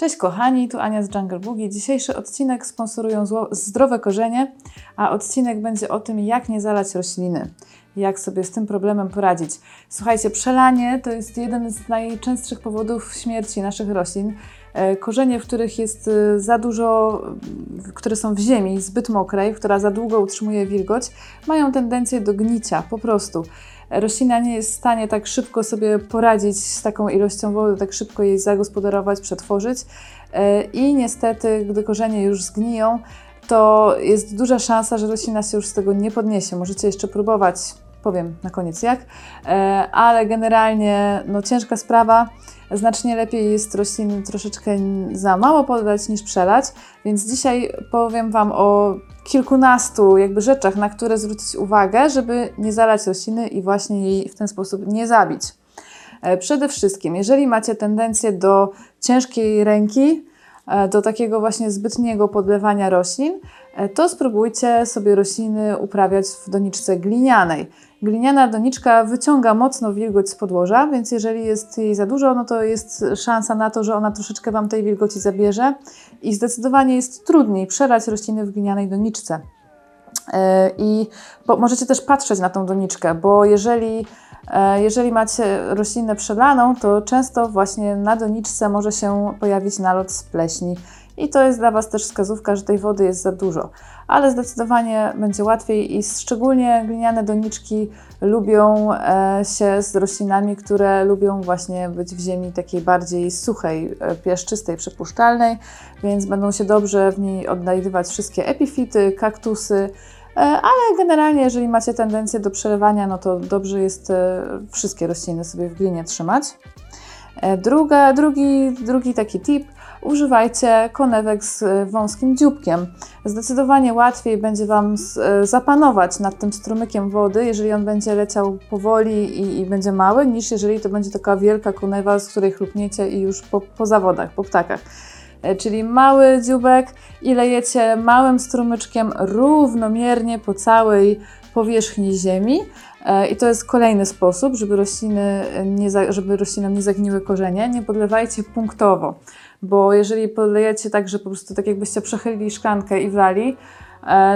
Cześć kochani, tu Ania z Jungle Boogie. Dzisiejszy odcinek sponsorują zdrowe korzenie, a odcinek będzie o tym, jak nie zalać rośliny, jak sobie z tym problemem poradzić. Słuchajcie, przelanie to jest jeden z najczęstszych powodów śmierci naszych roślin. E, Korzenie, w których jest e, za dużo, które są w ziemi, zbyt mokrej, która za długo utrzymuje wilgoć, mają tendencję do gnicia po prostu. Roślina nie jest w stanie tak szybko sobie poradzić z taką ilością wody, tak szybko jej zagospodarować, przetworzyć. E, I niestety, gdy korzenie już zgniją, to jest duża szansa, że roślina się już z tego nie podniesie. Możecie jeszcze próbować, powiem na koniec jak, e, ale generalnie no, ciężka sprawa. Znacznie lepiej jest rośliny troszeczkę za mało podać niż przelać, więc dzisiaj powiem Wam o kilkunastu jakby rzeczach, na które zwrócić uwagę, żeby nie zalać rośliny i właśnie jej w ten sposób nie zabić. E, Przede wszystkim, jeżeli macie tendencję do ciężkiej ręki, e, do takiego właśnie zbytniego podlewania roślin, to spróbujcie sobie rośliny uprawiać w doniczce glinianej. Gliniana doniczka wyciąga mocno wilgoć z podłoża, więc jeżeli jest jej za dużo, no to jest szansa na to, że ona troszeczkę Wam tej wilgoci zabierze i zdecydowanie jest trudniej przelać rośliny w glinianej doniczce. E, I możecie też patrzeć na tą doniczkę, bo jeżeli, e, jeżeli macie roślinę przelaną, to często właśnie na doniczce może się pojawić nalot z pleśni. I to jest dla Was też wskazówka, że tej wody jest za dużo. Ale zdecydowanie będzie łatwiej i szczególnie gliniane doniczki lubią e, się z roślinami, które lubią właśnie być w ziemi takiej bardziej suchej, e, piaszczystej, przepuszczalnej, więc będą się dobrze w niej odnajdywać wszystkie epifity, kaktusy, E, Ale generalnie, jeżeli macie tendencję do przelewania, no to dobrze jest wszystkie rośliny sobie w glinie trzymać. Druga, drugi, drugi taki tip, używajcie konewek z e, wąskim dzióbkiem. Zdecydowanie łatwiej będzie Wam e, zapanować nad tym strumykiem wody, jeżeli on będzie leciał powoli i, i będzie mały, niż jeżeli to będzie taka wielka konewa, z której chlupniecie i już po, po zawodach, po ptakach. E, Czyli mały dzióbek i lejecie małym strumyczkiem równomiernie po całej powierzchni ziemi. E, I to jest kolejny sposób, żeby, rośliny nie za, żeby roślinom nie zagniły korzenie. Nie podlewajcie punktowo, bo jeżeli podlejecie tak, że po prostu tak jakbyście przechylili szklankę i wlali, e,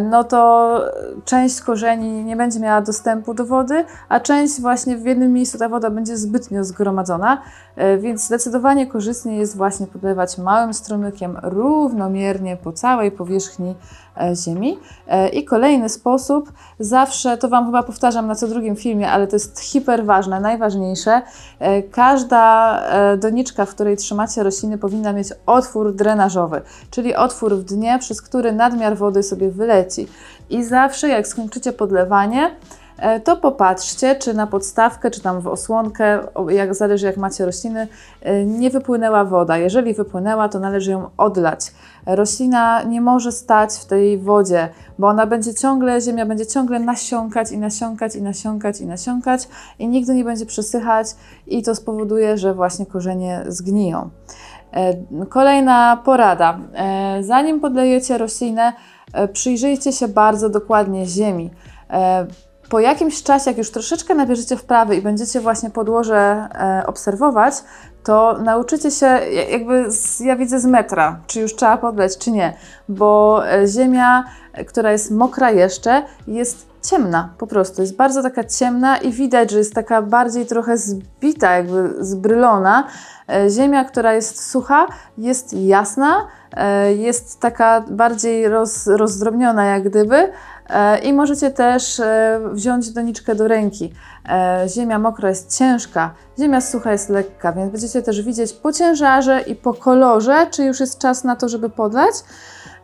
no to część korzeni nie będzie miała dostępu do wody, a część właśnie w jednym miejscu ta woda będzie zbytnio zgromadzona, e, więc zdecydowanie korzystnie jest właśnie podlewać małym strumykiem równomiernie po całej powierzchni e, ziemi. E, I kolejny sposób, zawsze, to Wam chyba powtarzam na co drugim filmie, ale to jest hiper ważne, najważniejsze. E, Każda e, doniczka, w której trzymacie rośliny, powinna mieć otwór drenażowy, czyli otwór w dnie, przez który nadmiar wody sobie wyleci. I zawsze, jak skończycie podlewanie, e, to popatrzcie, czy na podstawkę, czy tam w osłonkę, jak zależy jak macie rośliny, e, nie wypłynęła woda. Jeżeli wypłynęła, to należy ją odlać. Roślina nie może stać w tej wodzie, bo ona będzie ciągle, ziemia będzie ciągle nasiąkać i nasiąkać i nasiąkać i nasiąkać i nigdy nie będzie przesychać i to spowoduje, że właśnie korzenie zgniją. E, Kolejna porada. E, Zanim podlejecie roślinę, e, przyjrzyjcie się bardzo dokładnie ziemi. Po jakimś czasie, jak już troszeczkę nabierzecie wprawy i będziecie właśnie podłoże obserwować, to nauczycie się, ja- jakby z, ja widzę z metra, czy już trzeba podleć, czy nie, bo ziemia, która jest mokra jeszcze, jest ciemna po prostu, jest bardzo taka ciemna i widać, że jest taka bardziej trochę zbita, jakby zbrylona. E, Ziemia, która jest sucha, jest jasna, e, jest taka bardziej roz, rozdrobniona jak gdyby e, i możecie też wziąć doniczkę do ręki. Ziemia mokra jest ciężka, ziemia sucha jest lekka, więc będziecie też widzieć po ciężarze i po kolorze, czy już jest czas na to, żeby podlać.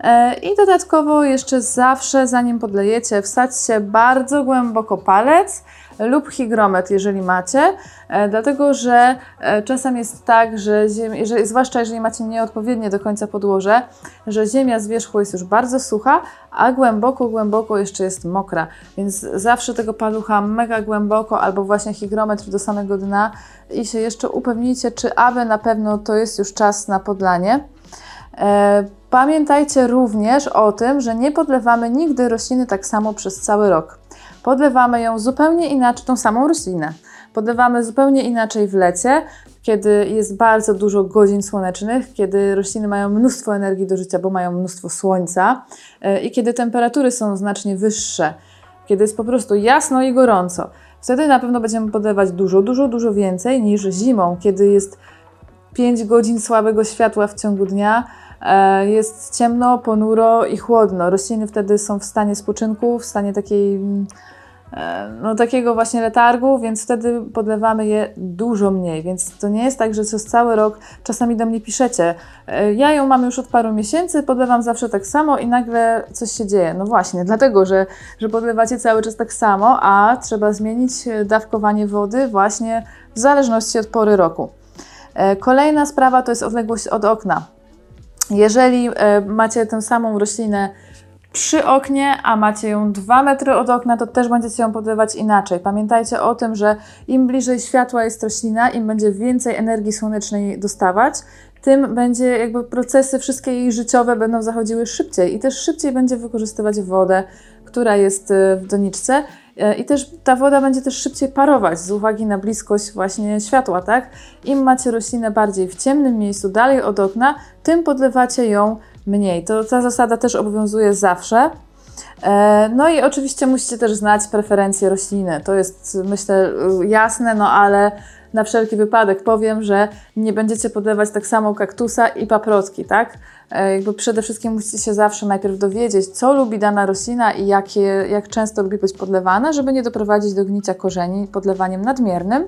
E, I dodatkowo jeszcze zawsze, zanim podlejecie, wsadźcie bardzo głęboko palec lub hygrometr, jeżeli macie, e, dlatego że e, czasem jest tak, że ziemia, zwłaszcza jeżeli macie nieodpowiednie do końca podłoże, że ziemia z wierzchu jest już bardzo sucha, a głęboko, głęboko jeszcze jest mokra, więc zawsze tego palucha mega głęboko albo właśnie hygrometr do samego dna i się jeszcze upewnijcie, czy aby na pewno to jest już czas na podlanie. E, Pamiętajcie również o tym, że nie podlewamy nigdy rośliny tak samo przez cały rok. Podlewamy ją zupełnie inaczej, tą samą roślinę. Podlewamy zupełnie inaczej w lecie, kiedy jest bardzo dużo godzin słonecznych, kiedy rośliny mają mnóstwo energii do życia, bo mają mnóstwo słońca e, i kiedy temperatury są znacznie wyższe, kiedy jest po prostu jasno i gorąco. Wtedy na pewno będziemy podlewać dużo, dużo, dużo więcej niż zimą, kiedy jest 5 godzin słabego światła w ciągu dnia, e, jest ciemno, ponuro i chłodno. Rośliny wtedy są w stanie spoczynku, w stanie takiej, mm, e, no, takiego właśnie letargu, więc wtedy podlewamy je dużo mniej. Więc to nie jest tak, że przez cały rok czasami do mnie piszecie. e, Ja ją mam już od paru miesięcy, podlewam zawsze tak samo i nagle coś się dzieje. No właśnie, dlatego, że, że podlewacie cały czas tak samo, a trzeba zmienić dawkowanie wody właśnie w zależności od pory roku. E, Kolejna sprawa to jest odległość od okna. Jeżeli e, macie tę samą roślinę przy oknie, a macie ją 2 metry od okna, to też będziecie ją podlewać inaczej. Pamiętajcie o tym, że im bliżej światła jest roślina, im będzie więcej energii słonecznej dostawać, tym będzie jakby procesy wszystkie jej życiowe będą zachodziły szybciej i też szybciej będzie wykorzystywać wodę, która jest e, w doniczce E, i też ta woda będzie też szybciej parować z uwagi na bliskość właśnie światła, tak? Im macie roślinę bardziej w ciemnym miejscu, dalej od okna, tym podlewacie ją mniej. To ta zasada też obowiązuje zawsze. E, No i oczywiście musicie też znać preferencje rośliny. To jest myślę jasne, no ale na wszelki wypadek powiem, że nie będziecie podlewać tak samo kaktusa i paprotki, tak? E, Jakby przede wszystkim musicie się zawsze najpierw dowiedzieć, co lubi dana roślina i jakie, jak często lubi być podlewana, żeby nie doprowadzić do gnicia korzeni podlewaniem nadmiernym.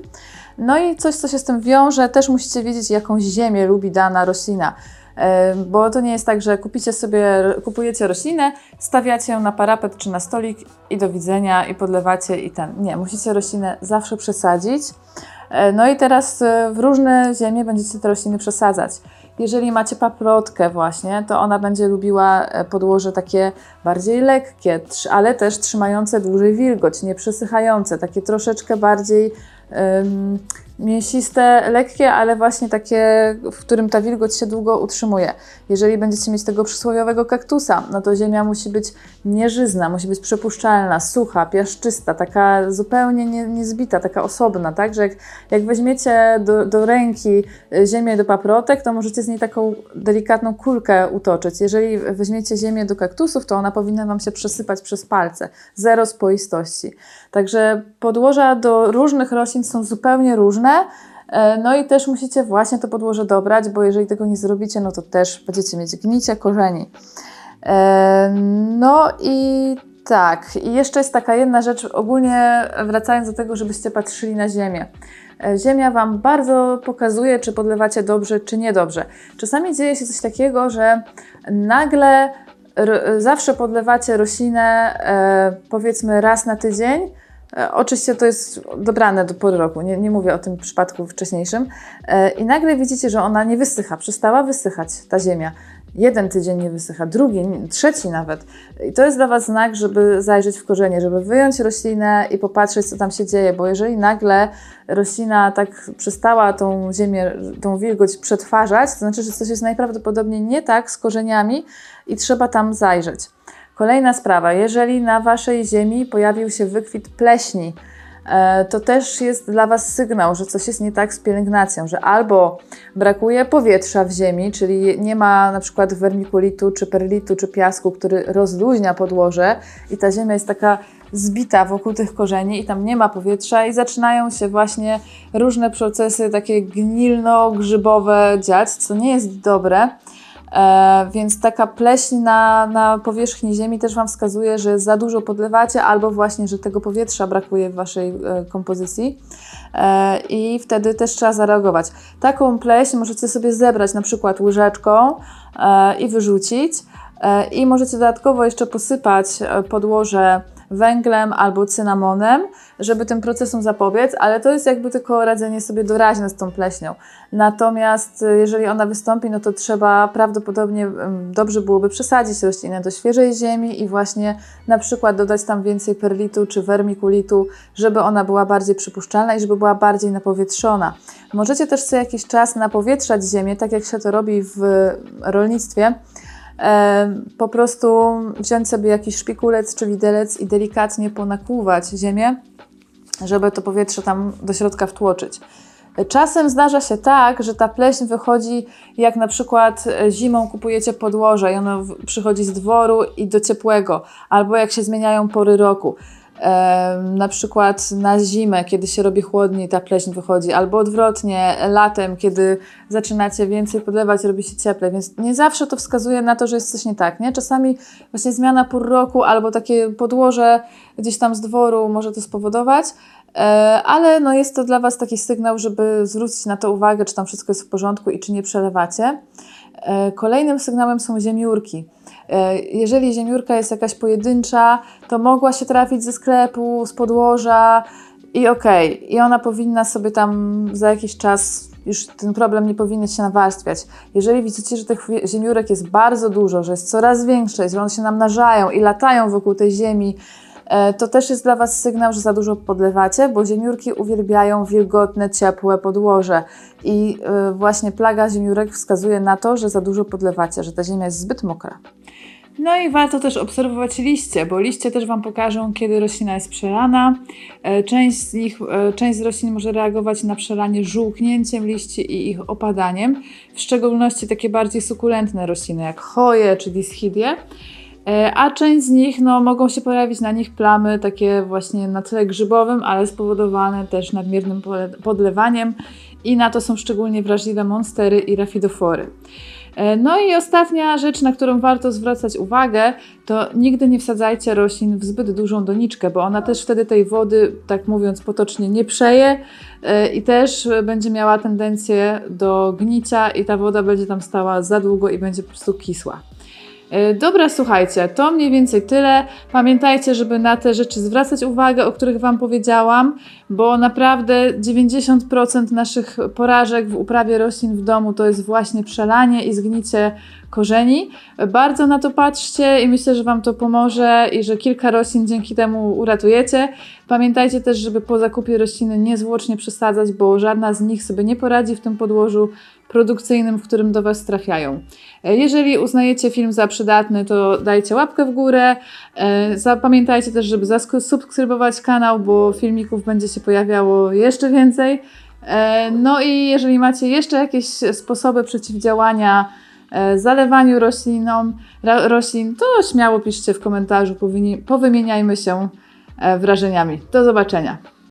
No i coś, co się z tym wiąże, też musicie wiedzieć, jaką ziemię lubi dana roślina. E, Bo to nie jest tak, że kupicie sobie, kupujecie roślinę, stawiacie ją na parapet czy na stolik i do widzenia i podlewacie i ten. Nie, musicie roślinę zawsze przesadzić. E, No i teraz e, w różne ziemie będziecie te rośliny przesadzać. Jeżeli macie paprotkę właśnie, to ona będzie lubiła e, podłoże takie bardziej lekkie, ale też trzymające dłużej wilgoć, nie przesychające, takie troszeczkę bardziej mięsiste, lekkie, ale właśnie takie, w którym ta wilgoć się długo utrzymuje. Jeżeli będziecie mieć tego przysłowiowego kaktusa, no to ziemia musi być nieżyzna, musi być przepuszczalna, sucha, piaszczysta, taka zupełnie nie, niezbita, taka osobna, tak? Że jak, jak weźmiecie do, do ręki y, ziemię do paprotek, to możecie z niej taką delikatną kulkę utoczyć. Jeżeli weźmiecie ziemię do kaktusów, to ona powinna Wam się przesypać przez palce. Zero spoistości. Także podłoża do różnych roślin są zupełnie różne. E, No i też musicie właśnie to podłoże dobrać, bo jeżeli tego nie zrobicie, no to też będziecie mieć gnicie korzeni. E, No i tak, i jeszcze jest taka jedna rzecz, ogólnie wracając do tego, żebyście patrzyli na ziemię. E, Ziemia Wam bardzo pokazuje, czy podlewacie dobrze, czy niedobrze. Czasami dzieje się coś takiego, że nagle zawsze podlewacie roślinę powiedzmy raz na tydzień. E, Oczywiście to jest dobrane do pory roku, nie, nie mówię o tym przypadku wcześniejszym. E, I nagle widzicie, że ona nie wysycha, przestała wysychać ta ziemia. Jeden tydzień nie wysycha, drugi, trzeci nawet. I to jest dla Was znak, żeby zajrzeć w korzenie, żeby wyjąć roślinę i popatrzeć, co tam się dzieje, bo jeżeli nagle roślina tak przestała tą ziemię, tą wilgoć przetwarzać, to znaczy, że coś jest najprawdopodobniej nie tak z korzeniami i trzeba tam zajrzeć. Kolejna sprawa, jeżeli na Waszej ziemi pojawił się wykwit pleśni, e, to też jest dla Was sygnał, że coś jest nie tak z pielęgnacją, że albo brakuje powietrza w ziemi, czyli nie ma na przykład wermikulitu, czy perlitu, czy piasku, który rozluźnia podłoże i ta ziemia jest taka zbita wokół tych korzeni i tam nie ma powietrza i zaczynają się właśnie różne procesy takie gnilno-grzybowe dziać, co nie jest dobre. E, więc taka pleśń na, na powierzchni ziemi też Wam wskazuje, że za dużo podlewacie albo właśnie, że tego powietrza brakuje w Waszej e, kompozycji e, i wtedy też trzeba zareagować. Taką pleśń możecie sobie zebrać na przykład łyżeczką e, i wyrzucić e, i możecie dodatkowo jeszcze posypać e, podłoże węglem albo cynamonem, żeby tym procesom zapobiec, ale to jest jakby tylko radzenie sobie doraźne z tą pleśnią. Natomiast y, jeżeli ona wystąpi, no to trzeba prawdopodobnie dobrze byłoby przesadzić roślinę do świeżej ziemi i właśnie na przykład dodać tam więcej perlitu czy wermikulitu, żeby ona była bardziej przypuszczalna i żeby była bardziej napowietrzona. Możecie też co jakiś czas napowietrzać ziemię, tak jak się to robi w rolnictwie. Po prostu wziąć sobie jakiś szpikulec czy widelec i delikatnie ponakłuwać ziemię, żeby to powietrze tam do środka wtłoczyć. Czasem zdarza się tak, że ta pleśń wychodzi, jak na przykład e, zimą kupujecie podłoże i ono przychodzi z dworu i do ciepłego, albo jak się zmieniają pory roku. Na przykład na zimę, kiedy się robi chłodniej, ta pleśń wychodzi, albo odwrotnie, latem, kiedy zaczynacie więcej podlewać, robi się cieplej, więc nie zawsze to wskazuje na to, że jest coś nie tak, nie? Czasami właśnie zmiana pór roku albo takie podłoże gdzieś tam z dworu może to spowodować, e, ale no jest to dla Was taki sygnał, żeby zwrócić na to uwagę, czy tam wszystko jest w porządku i czy nie przelewacie. E, Kolejnym sygnałem są ziemiórki. E, Jeżeli ziemiórka jest jakaś pojedyncza, to mogła się trafić ze sklepu, z podłoża i okej, i ona powinna sobie tam za jakiś czas, już ten problem nie powinien się nawarstwiać. Jeżeli widzicie, że tych ziemiórek jest bardzo dużo, że jest coraz większe, że one się namnażają i latają wokół tej ziemi, to też jest dla Was sygnał, że za dużo podlewacie, bo ziemiórki uwielbiają wilgotne, ciepłe podłoże. I e, właśnie plaga ziemiórek wskazuje na to, że za dużo podlewacie, że ta ziemia jest zbyt mokra. No i warto też obserwować liście, bo liście też Wam pokażą, kiedy roślina jest przelana. E, Część z nich, e, część z roślin może reagować na przelanie żółknięciem liści i ich opadaniem, w szczególności takie bardziej sukulentne rośliny jak choje czy dischidie. E, A część z nich no, mogą się pojawić na nich plamy takie właśnie na tle grzybowym, ale spowodowane też nadmiernym podlewaniem i na to są szczególnie wrażliwe monstery i rafidofory. E, No i ostatnia rzecz, na którą warto zwracać uwagę, to nigdy nie wsadzajcie roślin w zbyt dużą doniczkę, bo ona też wtedy tej wody, tak mówiąc potocznie, nie przeje e, i też będzie miała tendencję do gnicia i ta woda będzie tam stała za długo i będzie po prostu kisła. E, Dobra, słuchajcie, to mniej więcej tyle. Pamiętajcie, żeby na te rzeczy zwracać uwagę, o których Wam powiedziałam, bo naprawdę 90% naszych porażek w uprawie roślin w domu to jest właśnie przelanie i zgnicie korzeni. Bardzo na to patrzcie i myślę, że Wam to pomoże i że kilka roślin dzięki temu uratujecie. Pamiętajcie też, żeby po zakupie rośliny niezwłocznie przesadzać, bo żadna z nich sobie nie poradzi w tym podłożu produkcyjnym, w którym do Was trafiają. E, Jeżeli uznajecie film za przydatny, to dajcie łapkę w górę. E, Zapamiętajcie też, żeby zasubskrybować kanał, bo filmików będzie się pojawiało jeszcze więcej. E, No i jeżeli macie jeszcze jakieś sposoby przeciwdziałania zalewaniu roślinom, roślin, to śmiało piszcie w komentarzu, powymieniajmy się wrażeniami. Do zobaczenia.